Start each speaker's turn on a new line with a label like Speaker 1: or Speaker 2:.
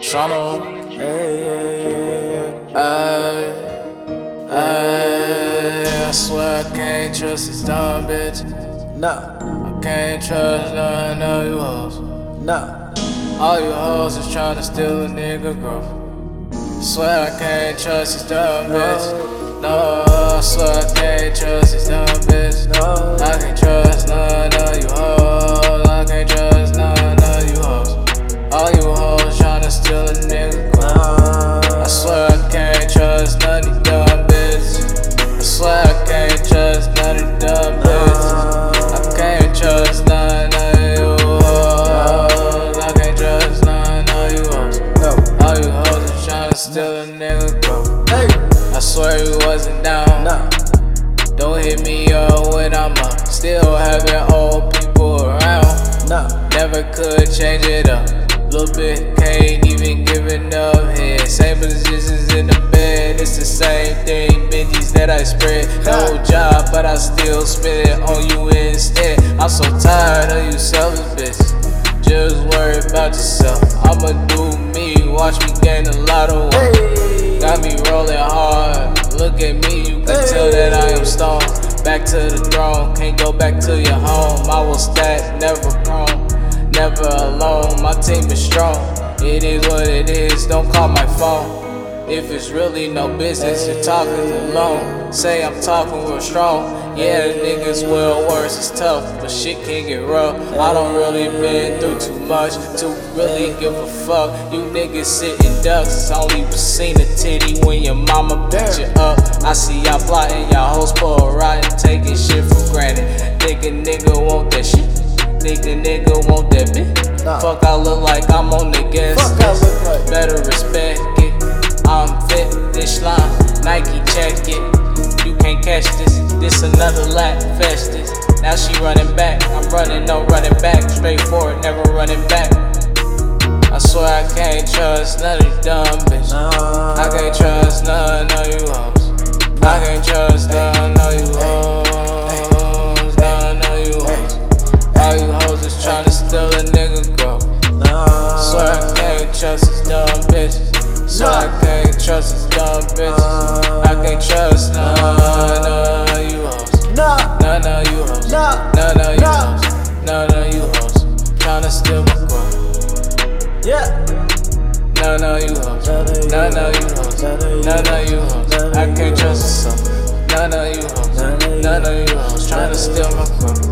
Speaker 1: Shawno. I, I, I swear I can't trust this dumb bitch.
Speaker 2: Nah,
Speaker 1: I can't trust none of you hoes.
Speaker 2: nah,
Speaker 1: All you hoes is trying to steal a nigga growth. Swear I can't trust this dumb bitch. No, I swear I can't trust this dumb bitch. Steal a nigga. I swear I can't trust none of dumb bitches. I swear I can't trust none of dumb bitches. I can't trust none of you hoes. I can't trust none of you hoes. All you hoes are tryna steal a nigga.
Speaker 2: Hey,
Speaker 1: I swear you wasn't down. Don't hit me up when I'm up. Still having old people around. Never could change it up. Little bit, can't even give enough head. Same positions in the bed, it's the same thing. Benjis that I spread. No job, but I still spend it on you instead. I'm so tired of you selfish bitch. Just worry about yourself. I'ma do me, watch me gain a lot of weight. Got me rolling hard. Look at me, you can tell that I am stoned. Back to the throne, can't go back to your home. I was that, never prone, never alone. My team is strong. It is what it is, don't call my phone. If it's really no business, you're talking alone. Say I'm talking real strong. Yeah, the niggas well worse, it's tough, but shit can get rough. I don't really been through too much to really give a fuck. You niggas sitting ducks, only seen a titty when your mama picked you up. I see y'all plotting, y'all hoes spoil rotten, taking shit for granted. Nigga, nigga. Nigga, nigga want that bitch.
Speaker 2: Nah.
Speaker 1: Fuck, I look like I'm on the guest
Speaker 2: Fuck I look like.
Speaker 1: Better respect it. I'm fit, this line, Nike check it. You can't catch this, this another lap, festus. Now she running back, I'm running, no running back. Straight forward, never running back. I swear I can't trust none of you bitches. I can't trust none of you hoes.
Speaker 2: nah,
Speaker 1: None of you hoes.
Speaker 2: nah.
Speaker 1: None of you hoes. None of you hoes. Tryna steal my growth.
Speaker 2: Yeah.
Speaker 1: None of you hoes.
Speaker 2: None of you
Speaker 1: None of you hoes.
Speaker 2: None of you
Speaker 1: None of you hoes. I can't trust myself. None of you hoes.
Speaker 2: None of you
Speaker 1: None of you hoes. Tryna steal my growth.